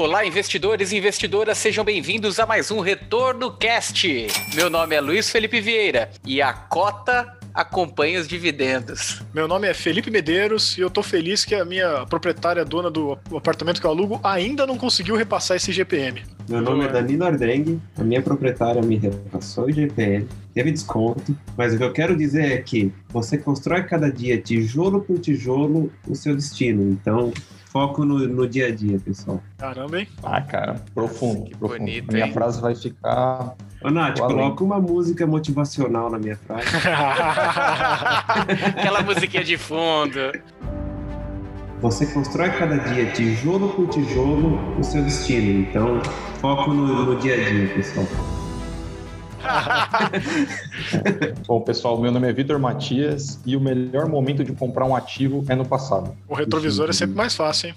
Olá, investidores e investidoras, sejam bem-vindos a mais um Retorno Cast. Meu nome é Luiz Felipe Vieira e a cota acompanha os dividendos. Meu nome é Felipe Medeiros e eu tô feliz que a minha proprietária, dona do apartamento que eu alugo, ainda não conseguiu repassar esse GPM. Meu nome é Danilo Ardeng, a minha proprietária me repassou o GPM, teve desconto, mas o que eu quero dizer é que você constrói cada dia, tijolo por tijolo, o seu destino. Então, foco no, no dia a dia, pessoal. Caramba, hein? Ah, cara, profundo. Que profundo. bonito, a minha hein? frase vai ficar. Ô, Nath, coloca uma música motivacional na minha frase. Aquela musiquinha de fundo. Você constrói cada dia, tijolo por tijolo, o seu destino. Então, foco no, no dia a dia, pessoal. Bom, pessoal, meu nome é Vitor Matias e o melhor momento de comprar um ativo é no passado. o retrovisor é sempre mais fácil, hein?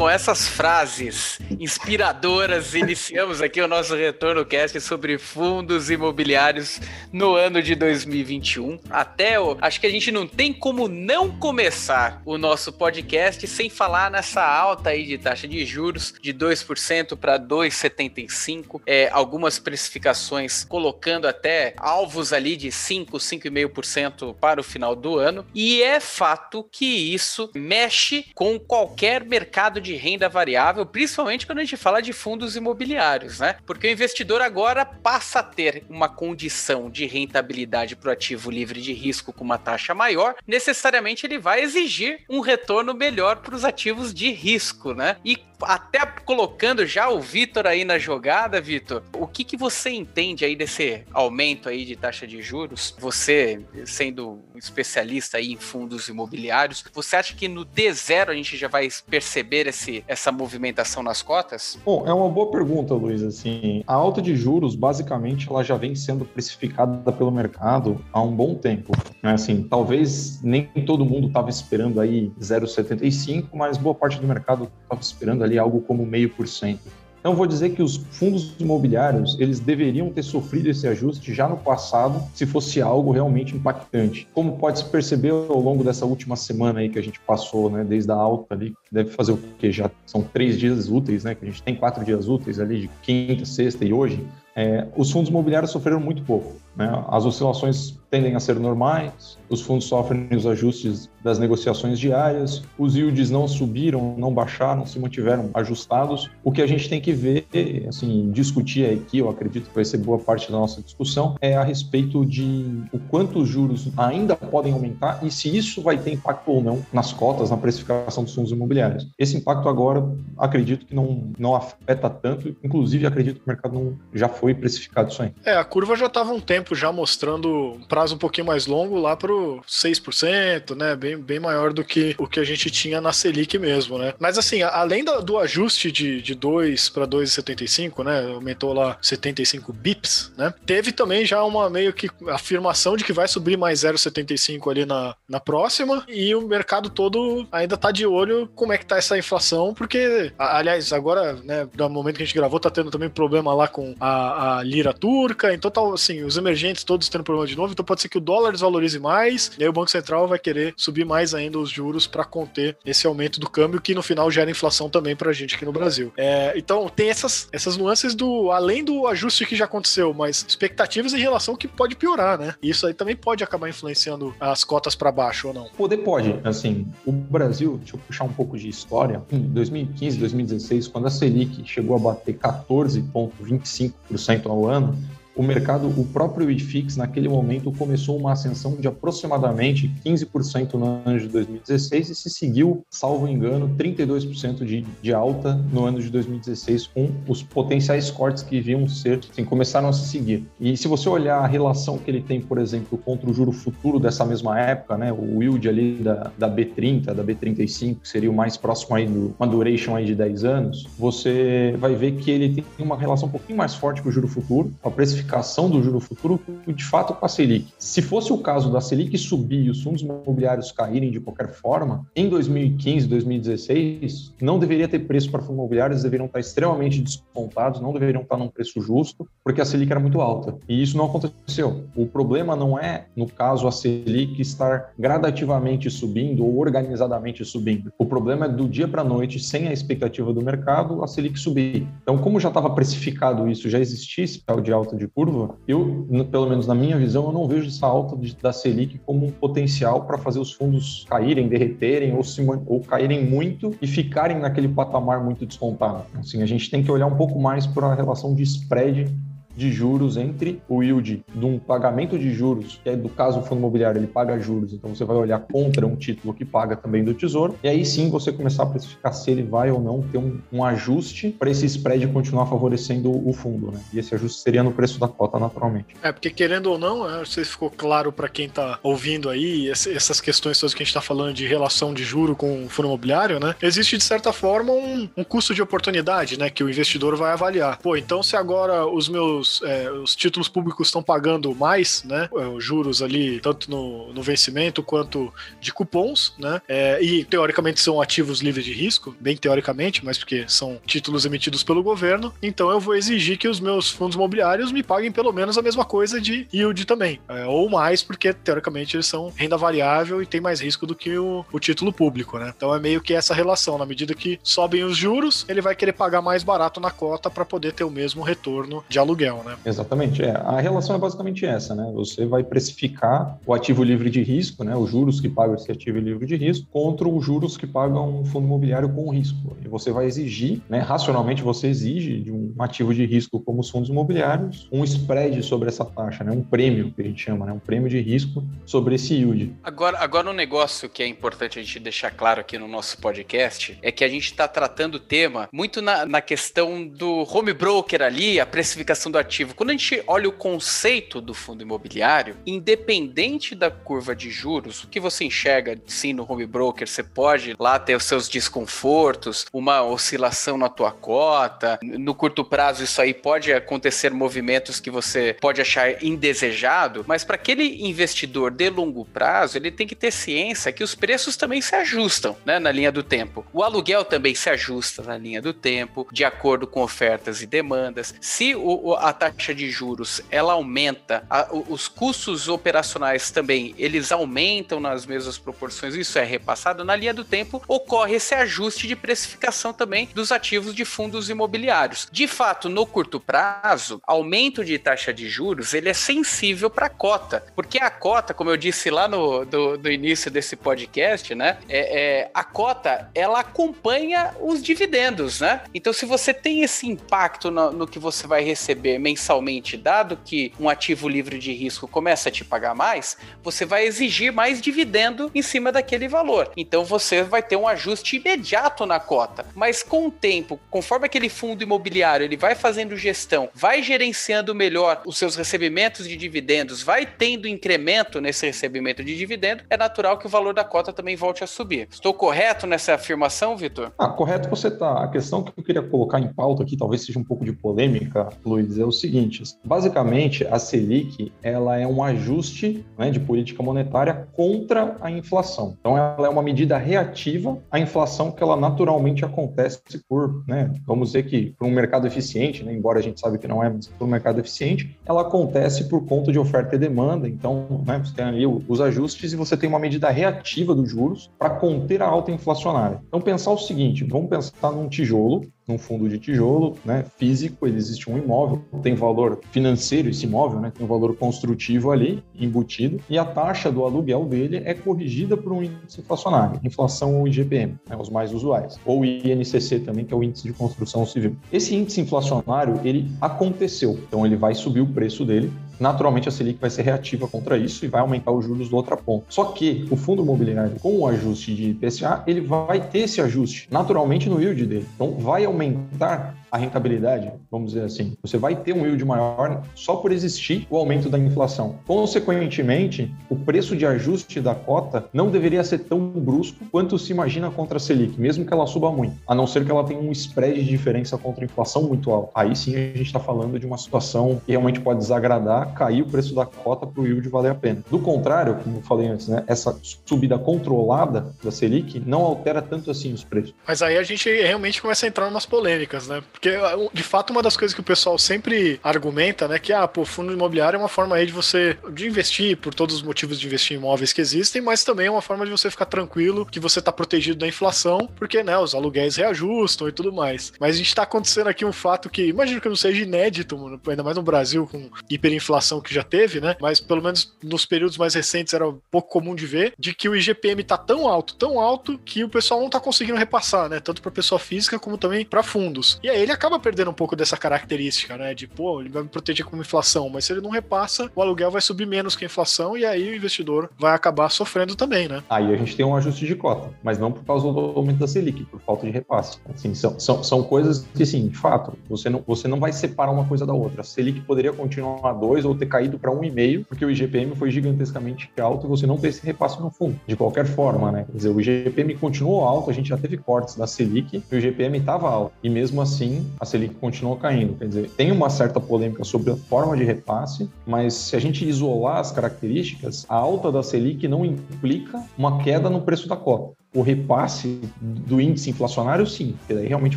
Com essas frases inspiradoras, iniciamos aqui o nosso retorno cast sobre fundos imobiliários no ano de 2021. Até o, acho que a gente não tem como não começar o nosso podcast sem falar nessa alta aí de taxa de juros de 2% para 2,75, é, algumas precificações colocando até alvos ali de 5, 5,5% para o final do ano. E é fato que isso mexe com qualquer mercado de renda variável, principalmente quando a gente fala de fundos imobiliários, né? Porque o investidor agora passa a ter uma condição de rentabilidade para o ativo livre de risco com uma taxa maior, necessariamente ele vai exigir um retorno melhor para os ativos de risco, né? E até colocando já o Vitor aí na jogada, Vitor, o que, que você entende aí desse aumento aí de taxa de juros? Você, sendo um especialista aí em fundos imobiliários, você acha que no D0 a gente já vai perceber esse, essa movimentação nas cotas? Bom, é uma boa pergunta, Luiz. Assim, a alta de juros, basicamente, ela já vem sendo precificada pelo mercado há um bom tempo. Né? Assim, talvez nem todo mundo estava esperando aí 0,75, mas boa parte do mercado estava esperando ali algo como meio por cento. Então, vou dizer que os fundos imobiliários, eles deveriam ter sofrido esse ajuste já no passado, se fosse algo realmente impactante. Como pode se perceber ao longo dessa última semana aí que a gente passou, né, desde a alta ali, que deve fazer o quê? Já são três dias úteis, né, que a gente tem quatro dias úteis ali, de quinta, sexta e hoje. É, os fundos imobiliários sofreram muito pouco. Né? As oscilações tendem a ser normais, os fundos sofrem os ajustes das negociações diárias, os yields não subiram, não baixaram, se mantiveram ajustados. O que a gente tem que ver, assim, discutir aqui, eu acredito que vai ser boa parte da nossa discussão, é a respeito de o quanto os juros ainda podem aumentar e se isso vai ter impacto ou não nas cotas, na precificação dos fundos imobiliários. Esse impacto agora, acredito que não, não afeta tanto, inclusive acredito que o mercado não, já foi precificado isso aí. É, a curva já estava um tempo já mostrando um prazo um pouquinho mais longo lá pro 6%, né? Bem, bem maior do que o que a gente tinha na Selic mesmo, né? Mas assim, além da- do ajuste de, de 2 para 2,75, né? Aumentou lá 75 bips, né? Teve também já uma meio que afirmação de que vai subir mais 0,75 ali na, na próxima e o mercado todo ainda tá de olho como é que tá essa inflação, porque, aliás, agora, né, do momento que a gente gravou, tá tendo também problema lá com a, a lira turca, então tá, assim, os todos tendo problema de novo, então pode ser que o dólar desvalorize mais, e aí o Banco Central vai querer subir mais ainda os juros para conter esse aumento do câmbio, que no final gera inflação também pra gente aqui no Brasil. É, então tem essas, essas nuances do, além do ajuste que já aconteceu, mas expectativas em relação que pode piorar, né? Isso aí também pode acabar influenciando as cotas para baixo ou não. Poder pode, assim, o Brasil, deixa eu puxar um pouco de história, em 2015, 2016, quando a Selic chegou a bater 14,25% ao ano, o mercado, o próprio IFIX, naquele momento, começou uma ascensão de aproximadamente 15% no ano de 2016 e se seguiu, salvo engano, 32% de, de alta no ano de 2016, com os potenciais cortes que viam ser, assim, começaram a se seguir. E se você olhar a relação que ele tem, por exemplo, contra o juro futuro dessa mesma época, né, o yield ali da, da B30, da B35, que seria o mais próximo aí do uma duration aí de 10 anos, você vai ver que ele tem uma relação um pouquinho mais forte com o juro futuro, a precificação precificação do juro futuro de fato com a Selic. Se fosse o caso da Selic subir e os fundos imobiliários caírem de qualquer forma, em 2015, 2016, não deveria ter preço para fundos imobiliários, deveriam estar extremamente descontados, não deveriam estar num preço justo, porque a Selic era muito alta. E isso não aconteceu. O problema não é, no caso, a Selic estar gradativamente subindo ou organizadamente subindo. O problema é do dia para a noite, sem a expectativa do mercado, a Selic subir. Então, como já estava precificado isso, já existia esse de alta de curva, eu, pelo menos na minha visão, eu não vejo essa alta de, da Selic como um potencial para fazer os fundos caírem, derreterem ou, se, ou caírem muito e ficarem naquele patamar muito descontado. Assim, a gente tem que olhar um pouco mais para a relação de spread de juros entre o yield de um pagamento de juros, que é do caso do fundo imobiliário, ele paga juros, então você vai olhar contra um título que paga também do tesouro, e aí sim você começar a precificar se ele vai ou não ter um, um ajuste para esse spread continuar favorecendo o fundo, né? E esse ajuste seria no preço da cota, naturalmente. É, porque querendo ou não, não sei se ficou claro para quem está ouvindo aí, essas questões todas que a gente está falando de relação de juro com o fundo imobiliário, né? Existe, de certa forma, um, um custo de oportunidade, né? Que o investidor vai avaliar. Pô, então se agora os meus os, é, os títulos públicos estão pagando mais, né? É, os juros ali, tanto no, no vencimento quanto de cupons, né? É, e teoricamente são ativos livres de risco, bem teoricamente, mas porque são títulos emitidos pelo governo. Então eu vou exigir que os meus fundos imobiliários me paguem pelo menos a mesma coisa de yield também, é, ou mais, porque teoricamente eles são renda variável e tem mais risco do que o, o título público, né? Então é meio que essa relação. Na medida que sobem os juros, ele vai querer pagar mais barato na cota para poder ter o mesmo retorno de aluguel né? Exatamente. É. A relação é basicamente essa, né? Você vai precificar o ativo livre de risco, né? Os juros que paga esse ativo livre de risco contra os juros que paga um fundo imobiliário com risco. E você vai exigir, né? Racionalmente você exige de um ativo de risco como os fundos imobiliários um spread sobre essa taxa, né? Um prêmio que a gente chama, né? Um prêmio de risco sobre esse yield. Agora, agora um negócio que é importante a gente deixar claro aqui no nosso podcast é que a gente está tratando o tema muito na, na questão do home broker ali, a precificação do ativo. Quando a gente olha o conceito do fundo imobiliário, independente da curva de juros, o que você enxerga sim no home broker, você pode lá ter os seus desconfortos, uma oscilação na tua cota. No curto prazo, isso aí pode acontecer movimentos que você pode achar indesejado, mas para aquele investidor de longo prazo, ele tem que ter ciência que os preços também se ajustam né, na linha do tempo. O aluguel também se ajusta na linha do tempo, de acordo com ofertas e demandas. Se o, a taxa de juros ela aumenta, a, os custos operacionais também eles aumentam nas mesmas proporções, isso é repassado na linha do tempo, ocorre esse ajuste de precificação também dos ativos de fundos imobiliários. De fato, no curto prazo, aumento de taxa de juros ele é sensível para a cota, porque a cota, como eu disse lá no do, do início desse podcast, né, é, é, a cota ela acompanha os dividendos, né? Então, se você tem esse impacto no, no que você vai receber mensalmente, dado que um ativo livre de risco começa a te pagar mais, você vai exigir mais dividendo em cima daquele valor. Então você vai ter um ajuste imediato na cota. Mas com o tempo, conforme aquele fundo imobiliário ele vai fazendo gestão, vai gerenciando melhor os seus recebimentos de dividendos, vai tendo incremento nesse recebimento de dividendo, é natural que o valor da cota também volte a subir. Estou correto nessa afirmação, Vitor? Ah, correto você está. A questão que eu queria colocar em pauta aqui, talvez seja um pouco de polêmica, Luiz, é o seguinte: basicamente, a Selic ela é um ajuste né, de política monetária contra a inflação. Então, ela é uma medida reativa à inflação que ela naturalmente acontece por, né, vamos dizer que por um mercado eficiente, né, embora a gente sabe que não é, por um mercado eficiente, ela acontece por conta de oferta e demanda. Então, né, você tem ali os ajustes e você tem uma medida reativa dos juros para conter a alta inflacionária. Então, pensar o seguinte: vamos pensar num tijolo num fundo de tijolo, né, físico, ele existe um imóvel, tem valor financeiro esse imóvel, né, tem um valor construtivo ali embutido, e a taxa do aluguel dele é corrigida por um índice inflacionário, inflação ou IGPM, né, os mais usuais, ou INCC também, que é o índice de construção civil. Esse índice inflacionário, ele aconteceu, então ele vai subir o preço dele, naturalmente a Selic vai ser reativa contra isso e vai aumentar os juros do outra ponta. Só que o fundo imobiliário, com o ajuste de IPCA, ele vai ter esse ajuste naturalmente no yield dele. Então vai aumentar a rentabilidade, vamos dizer assim. Você vai ter um yield maior só por existir o aumento da inflação. Consequentemente, o preço de ajuste da cota não deveria ser tão brusco quanto se imagina contra a Selic, mesmo que ela suba muito, a não ser que ela tenha um spread de diferença contra a inflação muito alto. Aí sim a gente está falando de uma situação que realmente pode desagradar, cair o preço da cota para o yield valer a pena. Do contrário, como eu falei antes, né, essa subida controlada da Selic não altera tanto assim os preços. Mas aí a gente realmente começa a entrar em umas polêmicas, né? Porque, de fato, uma das coisas que o pessoal sempre argumenta, né, que, ah, pô, fundo imobiliário é uma forma aí de você, de investir por todos os motivos de investir em imóveis que existem, mas também é uma forma de você ficar tranquilo que você está protegido da inflação, porque, né, os aluguéis reajustam e tudo mais. Mas a gente está acontecendo aqui um fato que, imagino que não seja inédito, ainda mais no Brasil, com hiperinflação que já teve, né, mas pelo menos nos períodos mais recentes era pouco comum de ver, de que o IGPM tá tão alto, tão alto, que o pessoal não tá conseguindo repassar, né, tanto para pessoa física como também para fundos. E aí ele acaba perdendo um pouco dessa característica, né? De, pô, ele vai me proteger com inflação, mas se ele não repassa, o aluguel vai subir menos que a inflação e aí o investidor vai acabar sofrendo também, né? Aí a gente tem um ajuste de cota, mas não por causa do aumento da Selic, por falta de repasse. Assim, são, são, são coisas que, sim, de fato, você não, você não vai separar uma coisa da outra. A Selic poderia continuar a 2 ou ter caído para 1,5, porque o IGPM foi gigantescamente alto e você não tem esse repasse no fundo. De qualquer forma, né? Quer dizer, o IGPM continuou alto, a gente já teve cortes da Selic e o IGPM estava alto. E mesmo assim, a Selic continuou caindo. Quer dizer, tem uma certa polêmica sobre a forma de repasse, mas se a gente isolar as características, a alta da Selic não implica uma queda no preço da cota o repasse do índice inflacionário, sim, porque daí realmente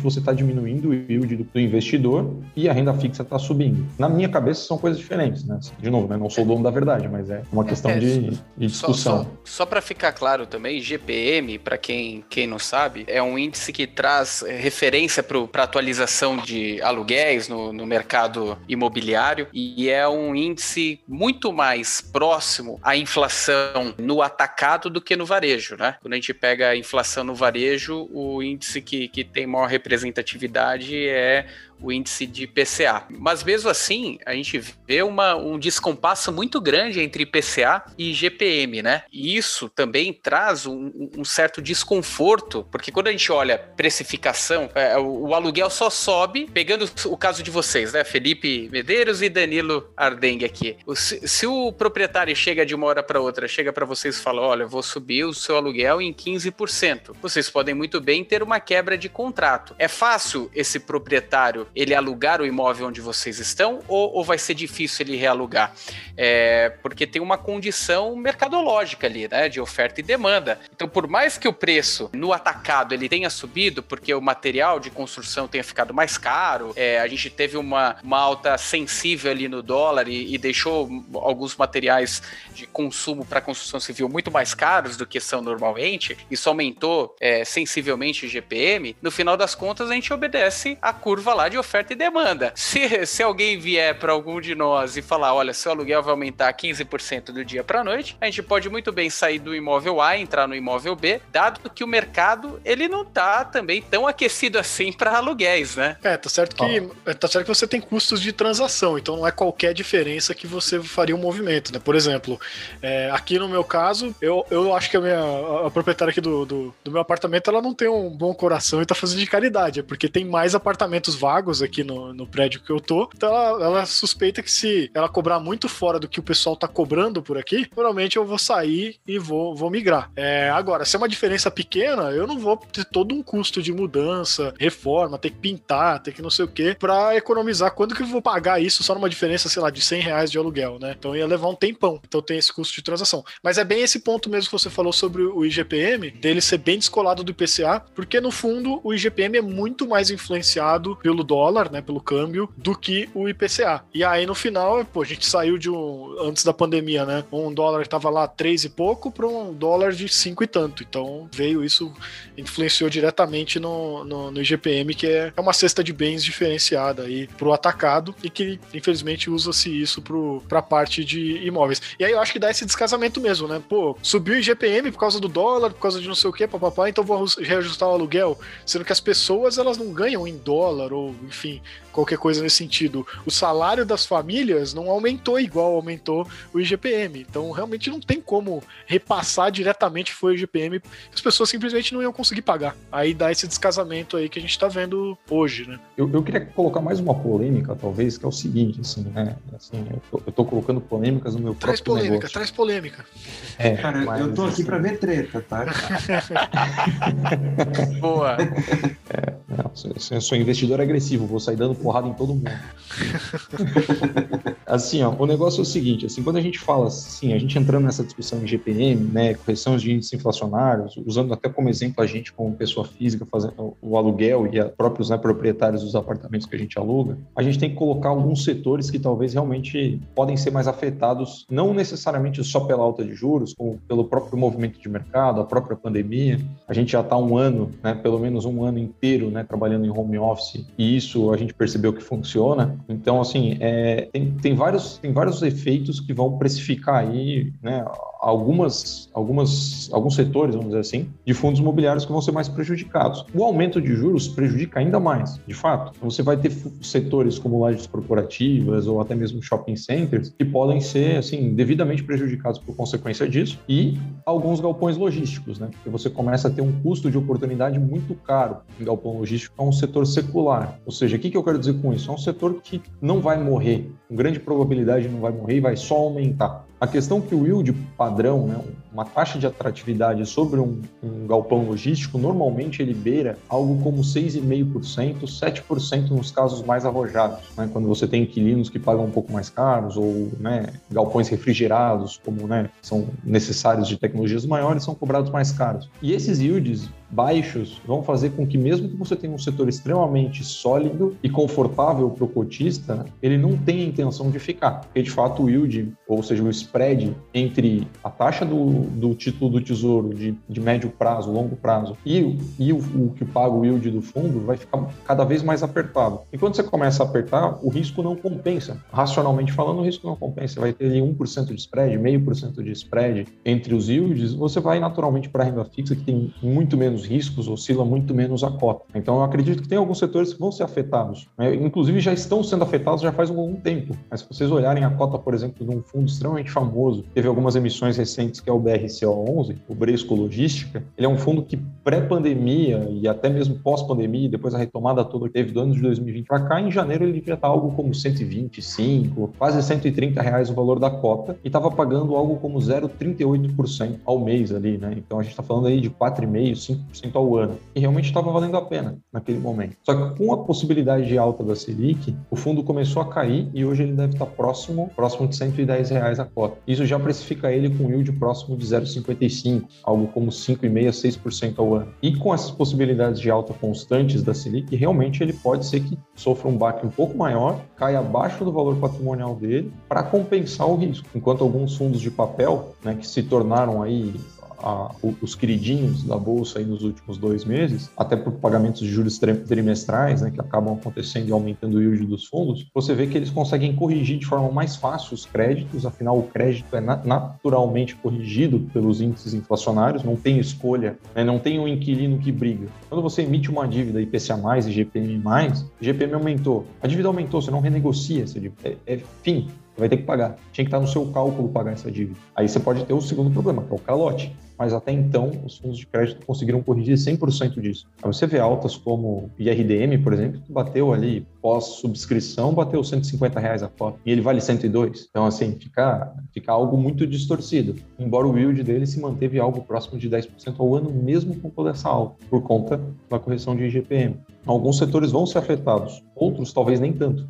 você está diminuindo o yield do, investidor e a renda fixa está subindo. Na minha cabeça são coisas diferentes, né? De novo, né? não sou dono da verdade, mas é uma questão é, de, de, discussão. Só, só, só para ficar claro também, GPM, para quem, quem não sabe, é um índice que traz é, referência para atualização de aluguéis no, no mercado imobiliário e é um índice muito mais próximo à inflação no atacado do que no varejo, né? Quando a gente pega pega a inflação no varejo, o índice que, que tem maior representatividade é o índice de IPCA. Mas mesmo assim, a gente vê uma, um descompasso muito grande entre IPCA e GPM, né? E isso também traz um, um certo desconforto, porque quando a gente olha precificação, é, o, o, aluguel só sobe, pegando o caso de vocês, né? Felipe Medeiros e Danilo Ardengue aqui. O, se, se, o proprietário chega de uma hora para outra, chega para vocês e fala: olha, vou subir o seu aluguel em 15%. Vocês podem muito bem ter uma quebra de contrato. É fácil esse proprietário ele alugar o imóvel onde vocês estão ou, ou vai ser difícil ele realugar? É, porque tem uma condição mercadológica ali, né? De oferta e demanda. Então, por mais que o preço no atacado ele tenha subido, porque o material de construção tenha ficado mais caro, é, a gente teve uma, uma alta sensível ali no dólar e, e deixou alguns materiais de consumo para construção civil muito mais caros do que são normalmente, isso aumentou é, sensivelmente o GPM, no final das contas a gente obedece a curva lá de oferta e demanda. Se, se alguém vier para algum de nós e falar, olha, seu aluguel vai aumentar 15% do dia para noite, a gente pode muito bem sair do imóvel A e entrar no imóvel B, dado que o mercado ele não tá também tão aquecido assim para aluguéis, né? É, tá certo que oh. tá certo que você tem custos de transação, então não é qualquer diferença que você faria um movimento, né? Por exemplo, é, aqui no meu caso, eu, eu acho que a minha a proprietária aqui do, do, do meu apartamento ela não tem um bom coração e tá fazendo de caridade, é porque tem mais apartamentos vagos aqui no, no prédio que eu tô. Então ela, ela, suspeita que se ela cobrar muito fora do que o pessoal tá cobrando por aqui, provavelmente eu vou sair e vou, vou migrar. É, agora, se é uma diferença pequena, eu não vou ter todo um custo de mudança, reforma, ter que pintar, ter que não sei o que, pra economizar. Quando que eu vou pagar isso só numa diferença, sei lá, de 100 reais de aluguel, né? Então ia levar um tempão. Então tem esse custo de transação. Mas é bem esse ponto mesmo que você falou sobre o IGPM, dele ser bem descolado do IPCA, porque no fundo o IGPM é muito mais influenciado pelo dólar, né, pelo câmbio, do que o IPCA. E aí no final, pô, a gente saiu de um antes da pandemia, né, um dólar que tava lá três e pouco para um dólar de cinco e tanto. Então veio isso influenciou diretamente no, no, no IGPM, que é, é uma cesta de bens diferenciada aí pro atacado e que infelizmente usa-se isso pro, pra parte de imóveis. E aí eu acho que dá esse descasamento mesmo, né? Pô, subiu o IGPM por causa do dólar, por causa de não sei o que, papapá, então vou reajustar o aluguel. Sendo que as pessoas elas não ganham em dólar ou, enfim, qualquer coisa nesse sentido. O salário das famílias não aumentou igual aumentou o IGPM. Então, realmente não tem como repassar diretamente foi o IGPM. As pessoas simplesmente não iam conseguir pagar. Aí dá esse descasamento aí que a gente está vendo hoje, né? Eu, eu, queria colocar mais uma polêmica, talvez, que é o seguinte, assim, né? Assim, eu, tô, eu tô colocando polêmicas no meu traz próprio polêmica, negócio. Traz polêmica, É, Cara, mas, eu tô aqui assim... para ver treta, tá? Boa. É, não, eu sou investidor agressivo, vou sair dando porrada em todo mundo. assim, ó, o negócio é o seguinte, assim, quando a gente fala assim, a gente entrando nessa discussão em GPM, né, correção de índices inflacionários, usando até como exemplo a gente como pessoa física fazendo o aluguel e a próprios né, proprietários dos apartamentos que a gente aluga, a gente tem que colocar alguns setores que talvez realmente podem ser mais afetados, não necessariamente só pela alta de juros, como pelo próprio movimento de mercado, a própria pandemia. A gente já está um ano, né, pelo menos um ano inteiro, né, trabalhando em home office e isso a gente percebeu que funciona. Então, assim, é, tem, tem, vários, tem vários efeitos que vão precificar aí, né, algumas, algumas, alguns setores, vamos dizer assim, de fundos imobiliários que vão ser mais prejudicados. O aumento de juros prejudica ainda mais, de fato. Você vai ter setores como lajes corporativas ou até mesmo shopping centers que podem ser, assim, devidamente prejudicados por consequência disso e alguns galpões logísticos, né? Porque você começa a ter um custo de oportunidade muito caro em galpão logístico, é um setor secular. Ou seja, o que, que eu quero dizer com isso? É um setor que não vai morrer, com grande probabilidade não vai morrer e vai só aumentar. A questão que o yield padrão, né, uma taxa de atratividade sobre um, um galpão logístico, normalmente ele beira algo como 6,5%, 7% nos casos mais arrojados, né, quando você tem inquilinos que pagam um pouco mais caros ou né, galpões refrigerados, como né, são necessários de tecnologias maiores, são cobrados mais caros. E esses yields baixos vão fazer com que, mesmo que você tenha um setor extremamente sólido e confortável para o cotista, ele não tenha intenção de ficar. Porque, de fato, o yield, ou seja, o spread entre a taxa do, do título do tesouro de, de médio prazo, longo prazo, e, e o, o, que paga o yield do fundo vai ficar cada vez mais apertado. E quando você começa a apertar, o risco não compensa. Racionalmente falando, o risco não compensa. Vai ter ali 1% de spread, meio por cento de spread entre os yields, você vai naturalmente para a renda fixa, que tem muito menos riscos, oscila muito menos a cota. Então, eu acredito que tem alguns setores que vão ser afetados. Né? Inclusive, já estão sendo afetados já faz algum tempo. Mas se vocês olharem a cota, por exemplo, de um fundo extremamente famoso, teve algumas emissões recentes, que é o BRCO11, o Bresco Logística, ele é um fundo que pré-pandemia e até mesmo pós-pandemia, depois a retomada toda que teve do ano de 2020 para cá, em janeiro ele devia estar algo como 125, quase 130 reais o valor da cota e estava pagando algo como 0,38% ao mês ali, né? Então a gente está falando aí de 4,5%, 5% ao ano. E realmente estava valendo a pena naquele momento. Só que com a possibilidade de alta da Selic, o fundo começou a cair e hoje ele deve estar próximo, próximo de 110 reais a cota. Isso já precifica ele com yield próximo de 0,55, algo como 5,5% a 6% ao ano. E com essas possibilidades de alta constantes da Selic, realmente ele pode ser que sofra um baque um pouco maior, caia abaixo do valor patrimonial dele para compensar o risco. Enquanto alguns fundos de papel, né, que se tornaram aí a, os queridinhos da bolsa aí nos últimos dois meses, até por pagamentos de juros trimestrais, né, que acabam acontecendo e aumentando o yield dos fundos, você vê que eles conseguem corrigir de forma mais fácil os créditos, afinal o crédito é naturalmente corrigido pelos índices inflacionários, não tem escolha, né, não tem um inquilino que briga. Quando você emite uma dívida IPCA+, e GPM+, GPM aumentou, a dívida aumentou, você não renegocia essa dívida, é, é fim, vai ter que pagar. Tinha que estar no seu cálculo pagar essa dívida. Aí você pode ter o segundo problema, que é o calote. Mas até então, os fundos de crédito conseguiram corrigir 100% disso. Aí você vê altas como IRDM, por exemplo, que bateu ali, pós-subscrição, bateu 150 reais a cota. E ele vale 102. Então, assim, fica, fica algo muito distorcido. Embora o yield dele se manteve algo próximo de 10% ao ano, mesmo com toda essa alta, por conta da correção de IGPM. Alguns setores vão ser afetados, outros talvez nem tanto.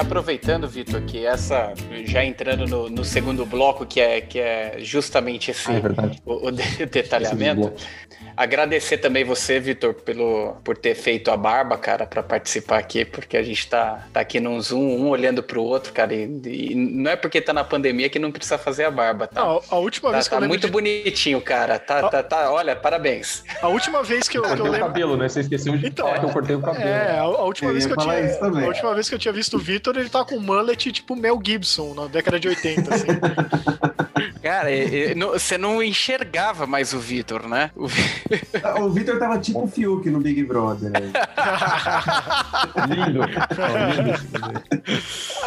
Aproveitando, Vitor, que essa, já entrando no, no, segundo bloco, que é, que é justamente esse, ah, é o, o, detalhamento, agradecer também você, Vitor, pelo, por ter feito a barba, cara, para participar aqui, porque a gente tá, tá aqui num Zoom, um olhando pro outro, cara, e, e não é porque tá na pandemia que não precisa fazer a barba, tá? Não, a última tá, vez que tá eu muito de... bonitinho, cara, tá, a... tá, tá, olha, parabéns. A última vez que eu, cortei eu lembro... o cabelo, né? Você esqueceu de então, falar que eu cortei o cabelo. É, a, a última vez que eu tinha, a última vez que eu tinha visto o Vitor Vitor, ele tá com mullet tipo Mel Gibson, na década de 80, assim. Cara, você não enxergava mais o Vitor, né? O, o Vitor tava tipo o Fiuk no Big Brother. lindo.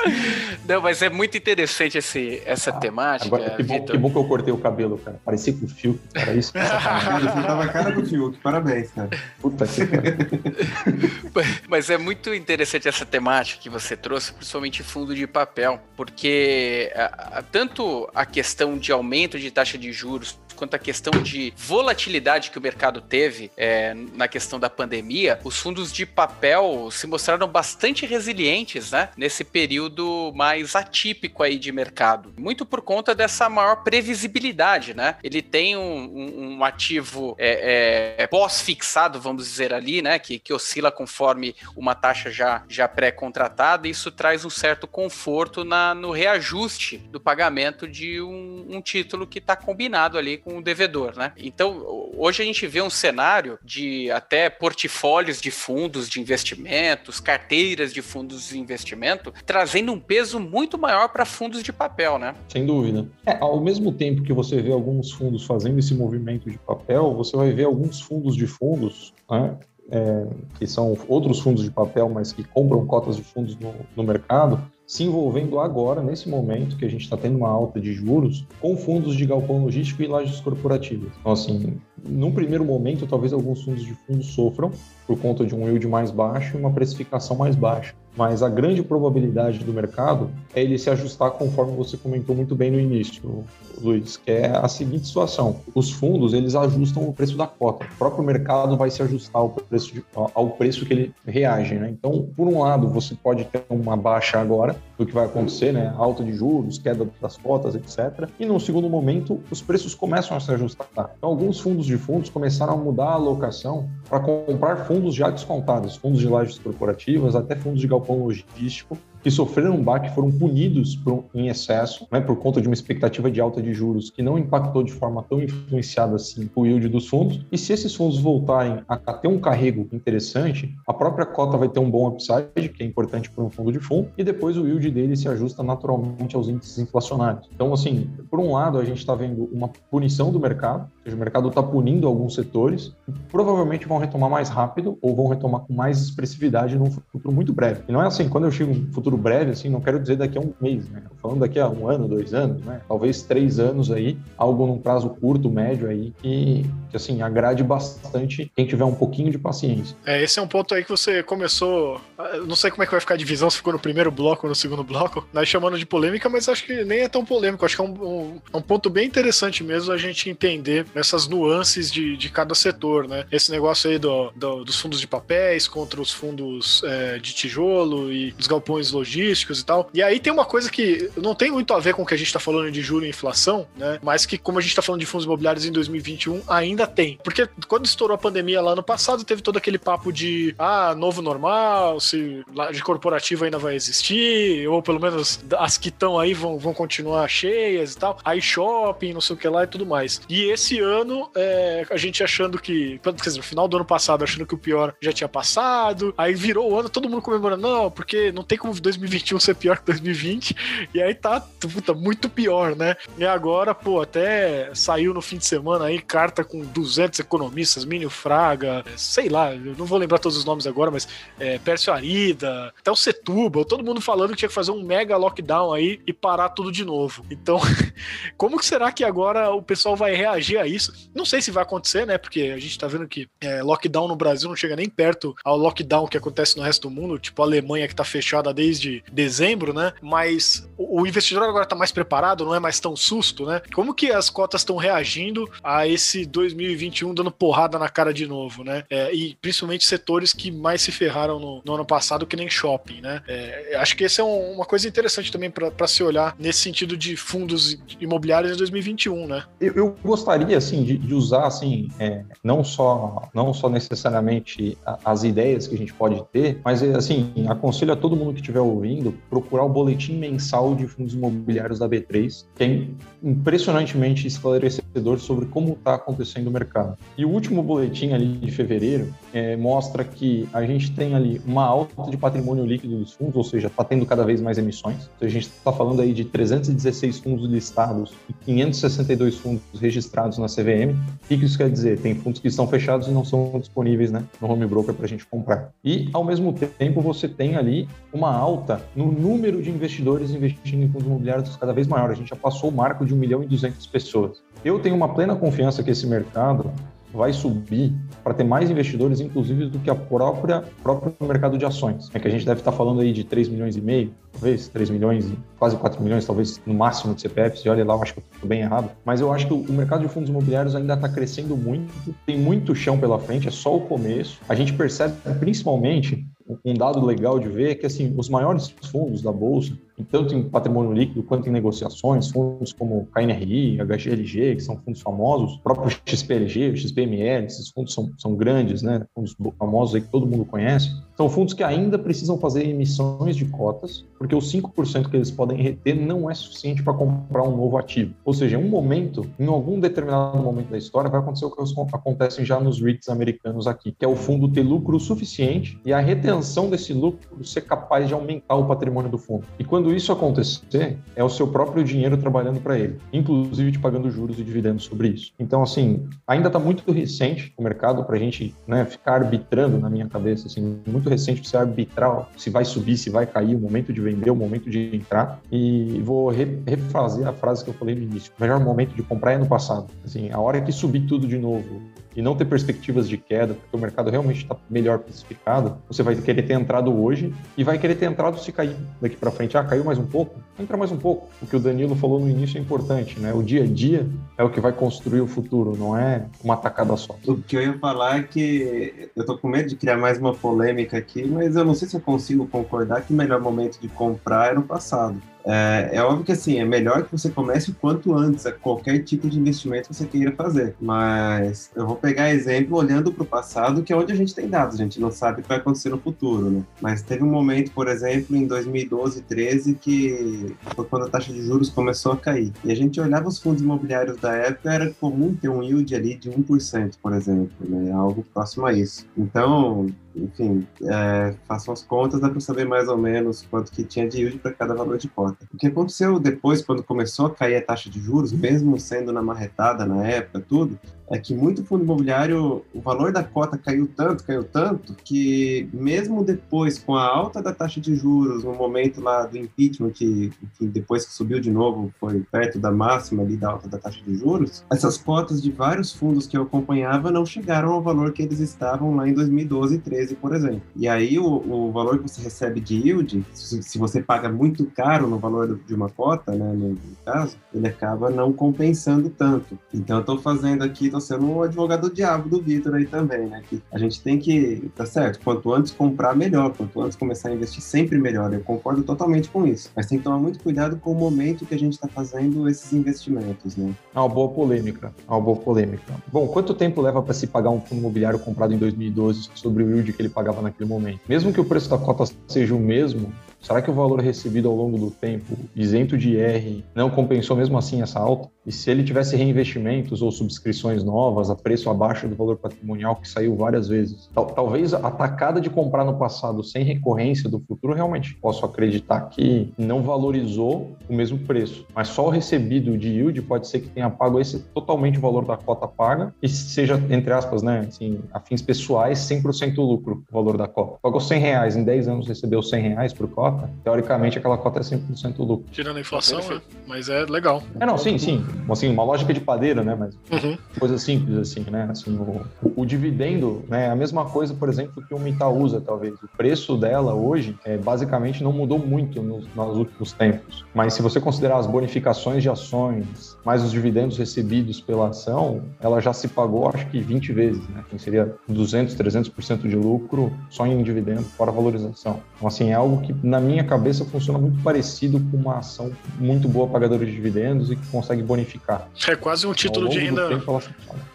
Não, mas é muito interessante esse, essa ah, temática. Agora, que, bom, que bom que eu cortei o cabelo, cara. Parecia com o Fiuk, era isso. Você tava a cara do Fiuk, parabéns, cara. Puta que Mas é muito interessante essa temática que você trouxe, principalmente fundo de papel, porque a, a, tanto a questão de aumento de taxa de juros quanto à questão de volatilidade que o mercado teve é, na questão da pandemia, os fundos de papel se mostraram bastante resilientes, né? Nesse período mais atípico aí de mercado. Muito por conta dessa maior previsibilidade, né? Ele tem um, um, um ativo é, é, pós-fixado, vamos dizer ali, né? Que, que oscila conforme uma taxa já, já pré-contratada. Isso traz um certo conforto na, no reajuste do pagamento de um, um título que está combinado ali com o devedor, né? Então, hoje a gente vê um cenário de até portfólios de fundos de investimentos, carteiras de fundos de investimento, trazendo um peso muito maior para fundos de papel, né? Sem dúvida. É, ao mesmo tempo que você vê alguns fundos fazendo esse movimento de papel, você vai ver alguns fundos de fundos, né? É, que são outros fundos de papel, mas que compram cotas de fundos no, no mercado, se envolvendo agora, nesse momento que a gente está tendo uma alta de juros, com fundos de galpão logístico e lajes corporativas. Então, assim, num primeiro momento, talvez alguns fundos de fundos sofram por conta de um yield mais baixo e uma precificação mais baixa. Mas a grande probabilidade do mercado é ele se ajustar conforme você comentou muito bem no início, Luiz, que é a seguinte situação: os fundos eles ajustam o preço da cota. O próprio mercado vai se ajustar ao preço, de, ao preço que ele reage. Né? Então, por um lado, você pode ter uma baixa agora do que vai acontecer, né? alta de juros, queda das cotas, etc. E no segundo momento, os preços começam a se ajustar. Então, alguns fundos de fundos começaram a mudar a alocação para comprar fundos já descontados, fundos de lajes corporativas, até fundos de galpão logístico, que sofreram um baque foram punidos por, em excesso, né, por conta de uma expectativa de alta de juros que não impactou de forma tão influenciada assim o yield dos fundos. E se esses fundos voltarem a, a ter um carrego interessante, a própria cota vai ter um bom upside, que é importante para um fundo de fundo, e depois o yield dele se ajusta naturalmente aos índices inflacionários. Então, assim, por um lado, a gente está vendo uma punição do mercado, seja, o mercado está punindo alguns setores, que provavelmente vão retomar mais rápido ou vão retomar com mais expressividade num futuro muito breve. E não é assim, quando eu chego um futuro breve, assim, não quero dizer daqui a um mês, né? Tô falando daqui a um ano, dois anos, né? Talvez três anos aí, algo num prazo curto, médio aí, que, que assim, agrade bastante quem tiver um pouquinho de paciência. É, esse é um ponto aí que você começou. Não sei como é que vai ficar a divisão, se ficou no primeiro bloco ou no segundo bloco, nós chamando de polêmica, mas acho que nem é tão polêmico. Acho que é um, um, um ponto bem interessante mesmo a gente entender essas nuances de, de cada setor, né? Esse negócio aí do, do dos fundos de papéis contra os fundos é, de tijolo e dos galpões logísticos e tal. E aí tem uma coisa que não tem muito a ver com o que a gente está falando de juro e inflação, né? Mas que, como a gente está falando de fundos imobiliários em 2021, ainda tem. Porque quando estourou a pandemia lá no passado, teve todo aquele papo de ah, novo normal, se de corporativo ainda vai existir, ou pelo menos as que estão aí vão, vão continuar cheias e tal. Aí shopping, não sei o que lá e tudo mais. E esse ano, é, a gente achando que, quer dizer, no final do ano passado, achando que o pior já tinha passado, aí virou o ano, todo mundo comemorando, não, porque não tem como 2021 ser pior que 2020. E aí tá, puta, muito pior, né? E agora, pô, até saiu no fim de semana aí carta com 200 economistas, Mínio Fraga, sei lá, eu não vou lembrar todos os nomes agora, mas é, Pércio Arida, até o Setúbal, todo mundo falando que tinha que fazer um mega lockdown aí e parar tudo de novo. Então, como que será que agora o pessoal vai reagir a isso? Não sei se vai acontecer, né? Porque a gente tá vendo que é, lockdown no Brasil não chega nem perto ao lockdown que acontece no resto do mundo, tipo a Alemanha que tá fechada desde de dezembro, né? Mas o investidor agora está mais preparado, não é mais tão susto, né? Como que as cotas estão reagindo a esse 2021 dando porrada na cara de novo, né? É, e principalmente setores que mais se ferraram no, no ano passado, que nem shopping, né? É, acho que essa é um, uma coisa interessante também para se olhar nesse sentido de fundos imobiliários em 2021, né? Eu, eu gostaria, assim, de, de usar, assim, é, não, só, não só necessariamente as ideias que a gente pode ter, mas, assim, aconselho a todo mundo que tiver ouvindo, procurar o boletim mensal de fundos imobiliários da B3, que é impressionantemente esclarecedor sobre como está acontecendo o mercado. E o último boletim ali de fevereiro é, mostra que a gente tem ali uma alta de patrimônio líquido dos fundos, ou seja, está tendo cada vez mais emissões. Então, a gente está falando aí de 316 fundos listados e 562 fundos registrados na CVM. O que isso quer dizer? Tem fundos que estão fechados e não são disponíveis né, no home broker para a gente comprar. E, ao mesmo tempo, você tem ali uma alta no número de investidores investindo em fundos imobiliários cada vez maior. A gente já passou o marco de 1 milhão e 200 pessoas. Eu tenho uma plena confiança que esse mercado vai subir para ter mais investidores, inclusive, do que a própria próprio mercado de ações. É que a gente deve estar falando aí de 3 milhões e meio, talvez 3 milhões, quase 4 milhões, talvez no máximo de CPFs, e olha lá, eu acho que eu estou bem errado. Mas eu acho que o mercado de fundos imobiliários ainda está crescendo muito, tem muito chão pela frente, é só o começo. A gente percebe principalmente um dado legal de ver é que assim, os maiores fundos da bolsa, tanto em patrimônio líquido quanto em negociações, fundos como KNRI, HGLG, que são fundos famosos, próprio XPLG, XPML, esses fundos são, são grandes, né, fundos famosos aí que todo mundo conhece, são fundos que ainda precisam fazer emissões de cotas, porque os 5% que eles podem reter não é suficiente para comprar um novo ativo. Ou seja, em um momento, em algum determinado momento da história, vai acontecer o que acontece já nos REITs americanos aqui, que é o fundo ter lucro suficiente e a retenção desse lucro ser capaz de aumentar o patrimônio do fundo. E quando isso acontecer, é o seu próprio dinheiro trabalhando para ele, inclusive te pagando juros e dividendos sobre isso. Então, assim, ainda está muito recente o mercado para a gente né, ficar arbitrando na minha cabeça, assim, muito recente você arbitrar se vai subir, se vai cair, o momento de vender, o momento de entrar. E vou refazer a frase que eu falei no início. O melhor momento de comprar é no passado. Assim, a hora que subir tudo de novo, e não ter perspectivas de queda, porque o mercado realmente está melhor precificado, você vai querer ter entrado hoje e vai querer ter entrado se cair daqui para frente. Ah, caiu mais um pouco? Entra mais um pouco. O que o Danilo falou no início é importante, né? O dia a dia é o que vai construir o futuro, não é uma tacada só. O que eu ia falar é que eu tô com medo de criar mais uma polêmica aqui, mas eu não sei se eu consigo concordar que o melhor momento de comprar era o passado. É, é, óbvio que assim, é melhor que você comece o quanto antes a qualquer tipo de investimento que você queira fazer. Mas eu vou pegar exemplo olhando para o passado, que é onde a gente tem dados, a gente não sabe o que vai acontecer no futuro, né? Mas teve um momento, por exemplo, em 2012, 13, que foi quando a taxa de juros começou a cair. E a gente olhava os fundos imobiliários da época, era comum ter um yield ali de 1%, por exemplo, né? Algo próximo a isso. Então, enfim, é, façam as contas, dá para saber mais ou menos quanto que tinha de yield para cada valor de cota. O que aconteceu depois, quando começou a cair a taxa de juros, mesmo sendo na marretada na época, tudo, é que muito fundo imobiliário, o valor da cota caiu tanto, caiu tanto, que mesmo depois, com a alta da taxa de juros, no momento lá do impeachment, que depois que subiu de novo, foi perto da máxima ali da alta da taxa de juros, essas cotas de vários fundos que eu acompanhava não chegaram ao valor que eles estavam lá em 2012 e 13, por exemplo. E aí o, o valor que você recebe de yield, se, se, você paga muito caro no valor de uma cota, né, no, no caso, ele acaba não compensando tanto. Então eu estou fazendo aqui, estou sendo o advogado do diabo do Vitor aí também, né? Que a gente tem que, tá certo, quanto antes comprar, melhor. Quanto antes começar a investir, sempre melhor. Eu concordo totalmente com isso. Mas tem que tomar muito cuidado com o momento que a gente está fazendo esses investimentos, né? Uma boa polêmica. Uma boa polêmica. Bom, quanto tempo leva para se pagar um fundo imobiliário comprado em 2012 sobre o yield que ele pagava naquele momento? Mesmo que o preço da cota seja o mesmo, Será que o valor recebido ao longo do tempo, isento de IR, não compensou mesmo assim essa alta? E se ele tivesse reinvestimentos ou subscrições novas a preço abaixo do valor patrimonial que saiu várias vezes? Tal, talvez a tacada de comprar no passado sem recorrência do futuro realmente posso acreditar que não valorizou o mesmo preço, mas só o recebido de yield pode ser que tenha pago esse totalmente o valor da cota paga e seja, entre aspas, né, assim, a fins pessoais, 100% lucro o valor da cota. Pagou 100 reais, em 10 anos recebeu 100 reais por cota, teoricamente aquela cota é 100% lucro. Tirando a inflação, é, mas é legal. É, não, sim, sim assim, uma lógica de padeira, né? Mas uhum. coisa simples, assim, né? Assim, o, o, dividendo, né? É a mesma coisa, por exemplo, que o Itaúsa, talvez. O preço dela hoje, é, basicamente, não mudou muito nos, nos últimos tempos. Mas se você considerar as bonificações de ações, mais os dividendos recebidos pela ação, ela já se pagou, acho que 20 vezes, né? Então, seria 200, 300% de lucro só em dividendo, fora valorização. Então, assim, é algo que, na minha cabeça, funciona muito parecido com uma ação muito boa pagadora de dividendos e que consegue bonificar. É quase um título de renda. Tempo,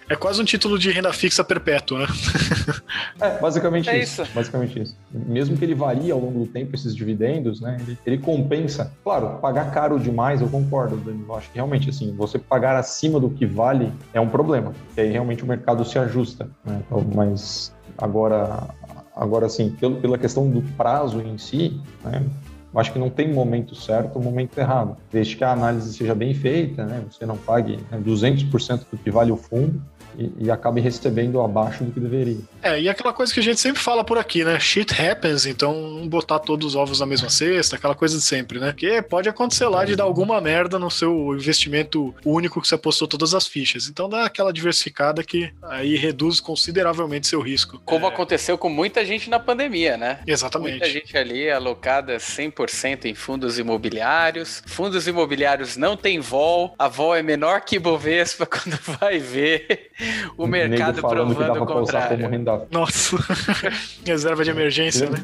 é quase um título de renda fixa perpétua, né? é, basicamente é isso, isso. Basicamente isso. Mesmo que ele varie ao longo do tempo esses dividendos, né? Ele, ele compensa. Claro, pagar caro demais, eu concordo, Danilo. Eu acho que realmente, assim, você pagar acima do que vale é um problema. E aí realmente o mercado se ajusta. Né? Então, mas agora, agora assim, pelo, pela questão do prazo em si, né? Eu acho que não tem momento certo momento errado. Desde que a análise seja bem feita, né? você não pague né, 200% do que vale o fundo, e, e acabe recebendo abaixo do que deveria. É, e aquela coisa que a gente sempre fala por aqui, né? Shit happens, então não botar todos os ovos na mesma cesta, aquela coisa de sempre, né? Porque pode acontecer lá de dar alguma merda no seu investimento único que você apostou todas as fichas. Então dá aquela diversificada que aí reduz consideravelmente seu risco. Como é... aconteceu com muita gente na pandemia, né? Exatamente. Muita gente ali alocada 100% em fundos imobiliários. Fundos imobiliários não tem vol, a vol é menor que Ibovespa quando vai ver o mercado provando o contrário. Nossa, reserva de emergência, né?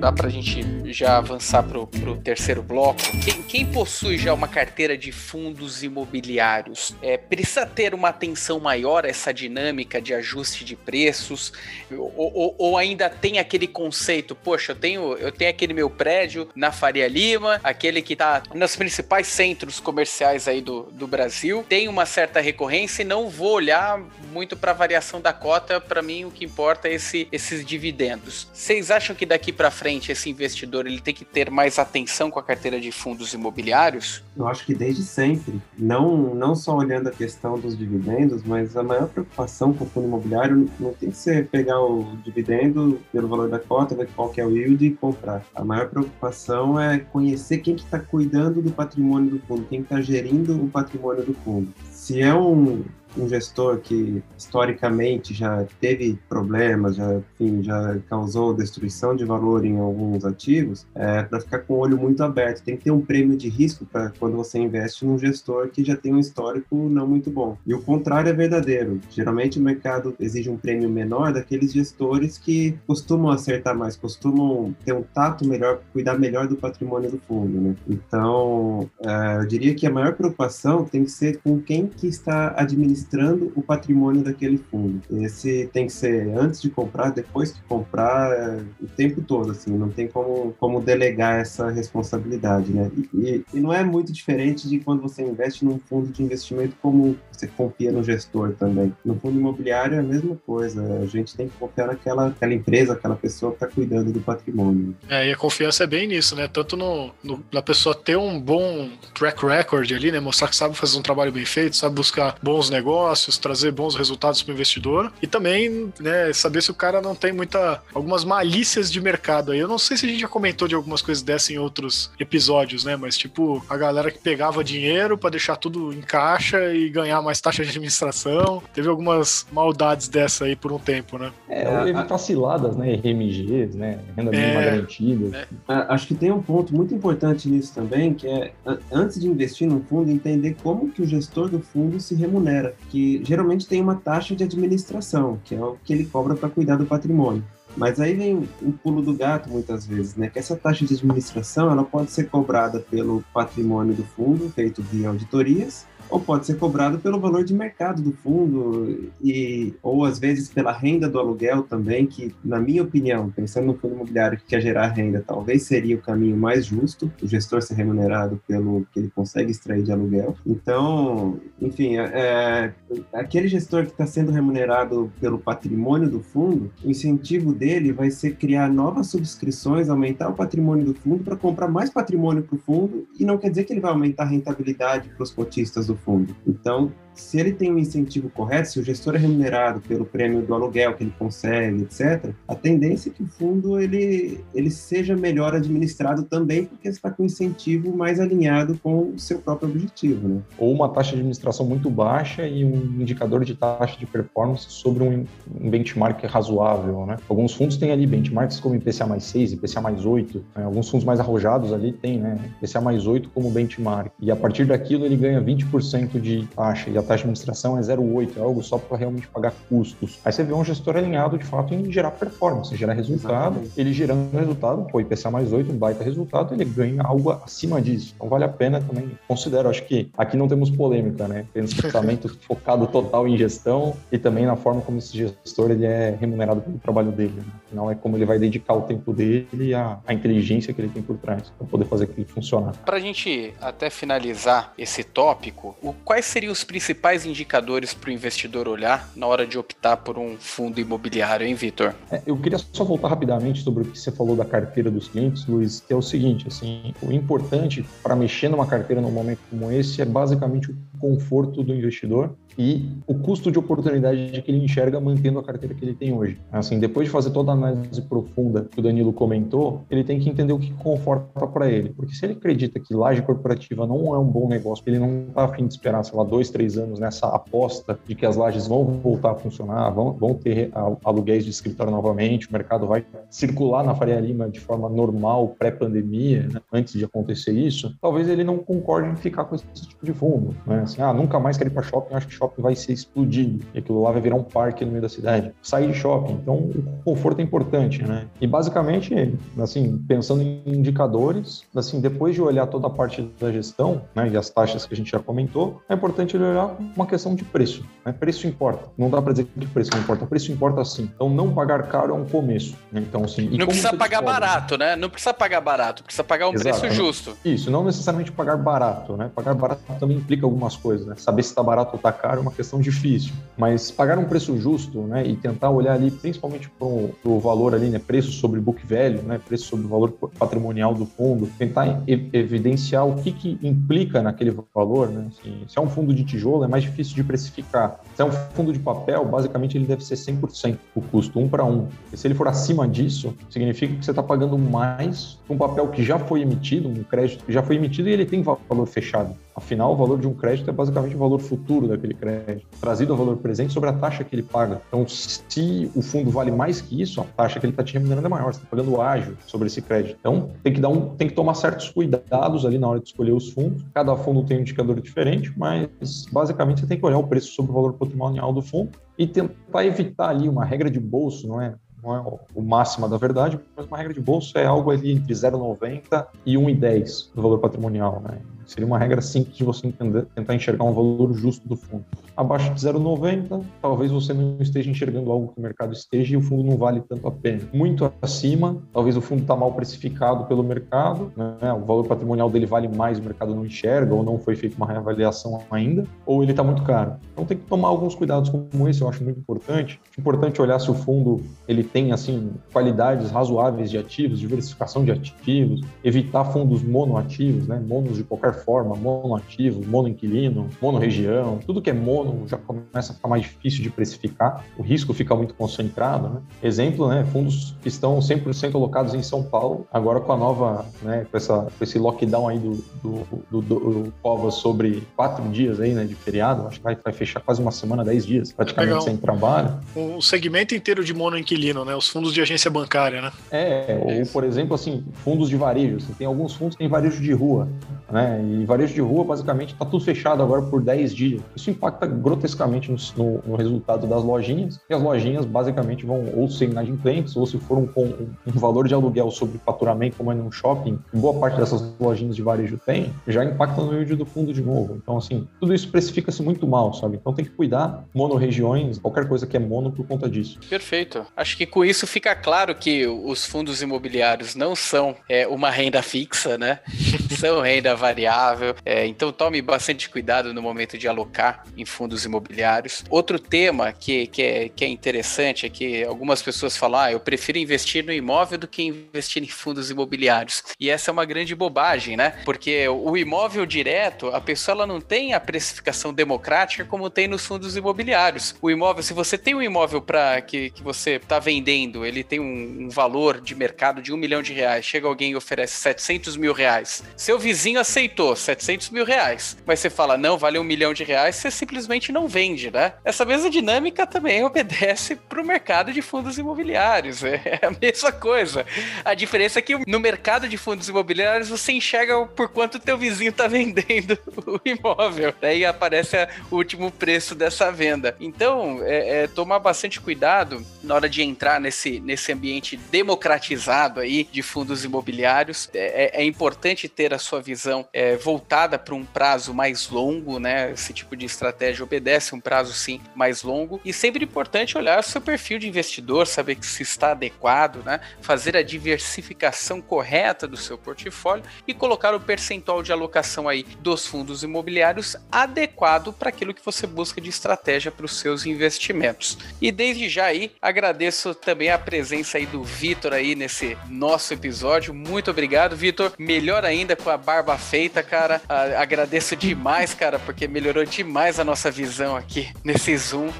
dá para a gente já avançar para o terceiro bloco. Quem, quem, possui já uma carteira de fundos imobiliários é, precisa ter uma atenção maior a essa dinâmica de ajuste de preços? Ou, ou, ou, ainda tem aquele conceito, poxa, eu tenho, eu tenho aquele meu prédio na Faria Lima, aquele que está nos principais centros comerciais aí do, do Brasil, tem uma certa recorrência e não vou olhar muito para a variação da cota, para mim o que importa é esse, esses dividendos. Vocês acham que daqui para frente frente esse investidor ele tem que ter mais atenção com a carteira de fundos imobiliários? Eu acho que desde sempre, não, não só olhando a questão dos dividendos, mas a maior preocupação com o fundo imobiliário não tem que ser pegar o dividendo pelo valor da cota, ver qual que é o yield e comprar. A maior preocupação é conhecer quem que está cuidando do patrimônio do fundo, quem está gerindo o patrimônio do fundo. Se é um, um gestor que historicamente já teve problemas, já, enfim, já causou destruição de valor em alguns ativos, é para ficar com o olho muito aberto. Tem que ter um prêmio de risco para quando você investe num gestor que já tem um histórico não muito bom. E o contrário é verdadeiro. Geralmente o mercado exige um prêmio menor daqueles gestores que costumam acertar mais, costumam ter um tato melhor, cuidar melhor do patrimônio do fundo. Né? Então, é, eu diria que a maior preocupação tem que ser com quem que está administrando administrando o patrimônio daquele fundo. Esse tem que ser antes de comprar, depois que comprar, é, o tempo todo, assim, não tem como, como delegar essa responsabilidade, né? E, e, não é muito diferente de quando você investe num fundo de investimento comum, você confia no gestor também. No fundo imobiliário é a mesma coisa, a gente tem que confiar naquela aquela empresa, aquela pessoa que está cuidando do patrimônio. É, e a confiança é bem nisso, né? Tanto no, no, na pessoa ter um bom track record ali, né? Mostrar que sabe fazer um trabalho bem feito, sabe buscar bons negócios negócios, trazer bons resultados para o investidor e também né, saber se o cara não tem muita algumas malícias de mercado aí. Eu não sei se a gente já comentou de algumas coisas dessas em outros episódios, né? Mas tipo, a galera que pegava dinheiro para deixar tudo em caixa e ganhar mais taxa de administração. Teve algumas maldades dessa aí por um tempo, né? É, teve vaciladas, né? RMGs, né? Renda mínima é, garantida. É. Acho que tem um ponto muito importante nisso também, que é antes de investir no fundo, entender como que o gestor do fundo se remunera que geralmente tem uma taxa de administração, que é o que ele cobra para cuidar do patrimônio. Mas aí vem um pulo do gato muitas vezes, né? Que essa taxa de administração ela pode ser cobrada pelo patrimônio do fundo, feito via auditorias, ou pode ser cobrado pelo valor de mercado do fundo e ou às vezes pela renda do aluguel também, que na minha opinião, pensando no fundo imobiliário que quer gerar renda, talvez seria o caminho mais justo, o gestor ser remunerado pelo que ele consegue extrair de aluguel. Então, enfim, é, é aquele gestor que está sendo remunerado pelo patrimônio do fundo, o incentivo dele vai ser criar novas subscrições, aumentar o patrimônio do fundo para comprar mais patrimônio para o fundo e não quer dizer que ele vai aumentar a rentabilidade para os cotistas do fundo. Então, se ele tem um incentivo correto, se o gestor é remunerado pelo prêmio do aluguel que ele consegue, etc., a tendência é que o fundo ele, ele seja melhor administrado também, porque está com incentivo mais alinhado com o seu próprio objetivo. Né? Ou uma taxa de administração muito baixa e um indicador de taxa de performance sobre um, um benchmark razoável. Né? Alguns fundos têm ali benchmarks como IPCA mais 6, IPCA mais 8, né? alguns fundos mais arrojados ali têm né? IPCA mais 8 como benchmark, e a partir daquilo ele ganha 20% de taxa, e a taxa de administração é 0,8, é algo só para realmente pagar custos. Aí você vê um gestor alinhado de fato em gerar performance, gerar resultado. Exatamente. Ele gerando resultado, pô, IPCA mais 8, um baita resultado, ele ganha algo acima disso. Então vale a pena também, considero, acho que aqui não temos polêmica, né? Pensamento focado total em gestão e também na forma como esse gestor ele é remunerado pelo trabalho dele. Né? Afinal, é como ele vai dedicar o tempo dele e a, a inteligência que ele tem por trás para poder fazer aquilo funcionar. Para a gente até finalizar esse tópico, o, quais seriam os principais indicadores para o investidor olhar na hora de optar por um fundo imobiliário, hein, Vitor? É, eu queria só voltar rapidamente sobre o que você falou da carteira dos clientes, Luiz, que é o seguinte, assim, o importante para mexer numa carteira num momento como esse é basicamente o conforto do investidor e o custo de oportunidade que ele enxerga mantendo a carteira que ele tem hoje. Assim, depois de fazer toda a análise profunda que o Danilo comentou, ele tem que entender o que conforta para ele. Porque se ele acredita que laje corporativa não é um bom negócio, ele não está afim de esperar, sei lá, dois, três anos nessa aposta de que as lajes vão voltar a funcionar, vão, vão ter aluguéis de escritório novamente, o mercado vai circular na Faria Lima de forma normal, pré-pandemia, né, antes de acontecer isso, talvez ele não concorde em ficar com esse tipo de fundo. Né? Assim, ah, nunca mais quero ir para shopping, acho que shopping shopping vai ser explodido e aquilo lá vai virar um parque no meio da cidade. Sair de shopping. Então, o conforto é importante, né? E basicamente, assim, pensando em indicadores, assim, depois de olhar toda a parte da gestão, né, e as taxas que a gente já comentou, é importante olhar uma questão de preço. Né? Preço importa. Não dá para dizer que preço não importa. Preço importa sim. Então, não pagar caro é um começo. Né? Então, assim, não precisa pagar barato, né? Não precisa pagar barato. Precisa pagar um Exato, preço justo. Isso. Não necessariamente pagar barato, né? Pagar barato também implica algumas coisas, né? Saber se está barato ou está caro é uma questão difícil, mas pagar um preço justo, né, e tentar olhar ali principalmente para o valor ali, né, preço sobre book value, né, preço sobre o valor patrimonial do fundo, tentar evidenciar o que, que implica naquele valor, né, assim, se é um fundo de tijolo é mais difícil de precificar, é um fundo de papel, basicamente ele deve ser 100% o custo, um para um, e se ele for acima disso, significa que você está pagando mais um papel que já foi emitido, um crédito que já foi emitido e ele tem valor fechado. Afinal, o valor de um crédito é basicamente o valor futuro daquele crédito, trazido ao valor presente sobre a taxa que ele paga. Então, se o fundo vale mais que isso, a taxa que ele está te remunerando é maior, você está pagando ágio sobre esse crédito. Então, tem que, dar um, tem que tomar certos cuidados ali na hora de escolher os fundos. Cada fundo tem um indicador diferente, mas basicamente você tem que olhar o preço sobre o valor patrimonial do fundo e tentar evitar ali uma regra de bolso, não é? não é o máximo da verdade, mas uma regra de bolso é algo ali entre 0,90 e 1,10 do valor patrimonial, né? Seria uma regra simples de você entender, tentar enxergar um valor justo do fundo. Abaixo de 0,90, talvez você não esteja enxergando algo que o mercado esteja e o fundo não vale tanto a pena. Muito acima, talvez o fundo está mal precificado pelo mercado, né? o valor patrimonial dele vale mais, o mercado não enxerga, ou não foi feita uma reavaliação ainda, ou ele está muito caro. Então tem que tomar alguns cuidados como esse, eu acho muito importante. Importante olhar se o fundo ele tem assim qualidades razoáveis de ativos, diversificação de ativos, evitar fundos monoativos, né? monos de qualquer forma, monoativo, monoinquilino, monorregião, tudo que é mono já começa a ficar mais difícil de precificar, o risco fica muito concentrado. Né? Exemplo, né, fundos que estão 100% alocados em São Paulo, agora com a nova, né, com, essa, com esse lockdown aí do, do, do, do Covas sobre quatro dias aí, né, de feriado, acho que vai, vai fechar quase uma semana, dez dias, praticamente um, sem trabalho. O segmento inteiro de monoinquilino, né, os fundos de agência bancária, né? É, ou por exemplo, assim, fundos de varejo, você tem alguns fundos que tem varejo de rua, né, e varejo de rua, basicamente, está tudo fechado agora por 10 dias. Isso impacta grotescamente no, no, resultado das lojinhas, e as lojinhas, basicamente, vão ou ser inadimplentes, ou se for um, um, um valor de aluguel sobre faturamento, como é num shopping, boa parte dessas lojinhas de varejo tem, já impacta no yield do fundo de novo. Então, assim, tudo isso precifica-se muito mal, sabe? Então tem que cuidar, monorregiões, qualquer coisa que é mono por conta disso. Perfeito. Acho que com isso fica claro que os fundos imobiliários não são é, uma renda fixa, né? são renda variável é, então tome bastante cuidado no momento de alocar em fundos imobiliários. Outro tema que, que, é, que é interessante é que algumas pessoas falam: ah, eu prefiro investir no imóvel do que investir em fundos imobiliários. E essa é uma grande bobagem, né? Porque o imóvel direto, a pessoa ela não tem a precificação democrática como tem nos fundos imobiliários. O imóvel, se você tem um imóvel para que, que você está vendendo, ele tem um, um valor de mercado de um milhão de reais, chega alguém e oferece 700 mil reais. Seu vizinho aceitou 700 mil reais, mas você fala, não, vale um milhão de reais, você simplesmente não vende, né? Essa mesma dinâmica também obedece para o mercado de fundos imobiliários. É a mesma coisa. A diferença é que no mercado de fundos imobiliários você enxerga por quanto teu vizinho está vendendo o imóvel. Daí aparece o último preço dessa venda. Então, é, é, tomar bastante cuidado na hora de entrar nesse, nesse ambiente democratizado aí de fundos imobiliários. É, é, é importante ter a sua visão é, voltada para um prazo mais longo, né? Esse tipo de estratégia obedece um prazo sim mais longo e sempre importante olhar seu perfil de investidor, saber que se está adequado, né? Fazer a diversificação correta do seu portfólio e colocar o percentual de alocação aí dos fundos imobiliários adequado para aquilo que você busca de estratégia para os seus investimentos. E desde já aí agradeço também a presença aí do Vitor aí nesse nosso episódio. Muito obrigado, Vitor. Melhor ainda com a barba feita, cara. Ah, agradeço demais, cara, porque melhorou demais a nossa visão aqui nesse Zoom.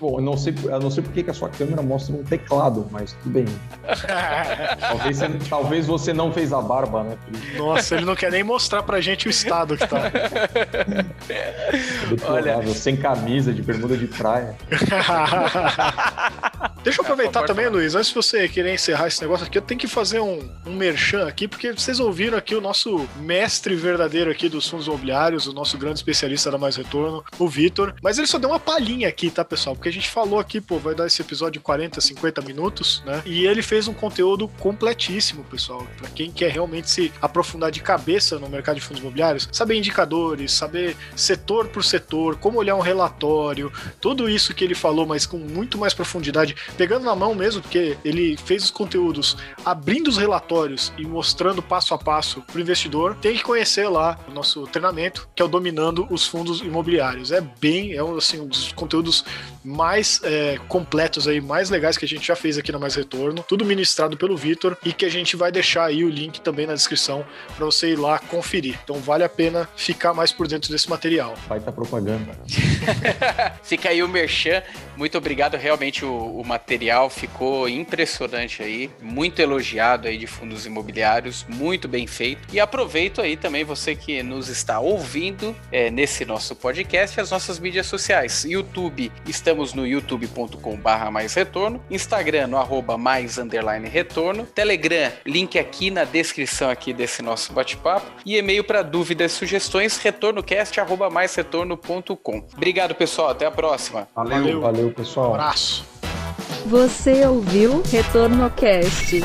Bom, eu não sei, eu não sei porque que a sua câmera mostra um teclado, mas tudo bem. talvez, você, talvez você não fez a barba, né? Nossa, ele não quer nem mostrar pra gente o estado que tá. Olha, sem camisa, de bermuda de praia. Deixa eu aproveitar também, Luiz, antes de você querer encerrar esse negócio aqui, eu tenho que fazer um, um merchan aqui, porque vocês ouviram aqui o nosso mestre verdadeiro aqui dos fundos imobiliários, o nosso grande especialista da Mais Retorno, o Vitor. Mas ele só deu uma palhinha aqui, tá, pessoal? Porque a gente falou aqui, pô, vai dar esse episódio de 40, 50 minutos, né? E ele fez um conteúdo completíssimo, pessoal. Para quem quer realmente se aprofundar de cabeça no mercado de fundos imobiliários, saber indicadores, saber setor por setor, como olhar um relatório, tudo isso que ele falou, mas com muito mais profundidade, pegando na mão mesmo, porque ele fez os conteúdos abrindo os relatórios e mostrando passo a passo para o investidor, tem que conhecer lá o nosso treinamento, que é o Dominando os Fundos Imobiliários. É bem, é assim, um dos conteúdos mais é, completos aí, mais legais que a gente já fez aqui na Mais Retorno, tudo ministrado pelo Vitor e que a gente vai deixar aí o link também na descrição para você ir lá conferir. Então vale a pena ficar mais por dentro desse material. Vai estar tá propaganda. Fica aí o merchan. Muito obrigado, realmente o, o, material ficou impressionante aí, muito elogiado aí de fundos imobiliários, muito bem feito. E aproveito aí também você que nos está ouvindo é, nesse nosso podcast, as nossas mídias sociais. YouTube, estamos no youtube.com/barra mais retorno, Instagram no arroba mais underline retorno, Telegram, link aqui na descrição aqui desse nosso bate-papo e e-mail para dúvidas, sugestões, retornocast arroba mais retorno.com. Obrigado pessoal, até a próxima. Valeu, valeu, valeu pessoal. Um abraço. Você ouviu Retorno Cast.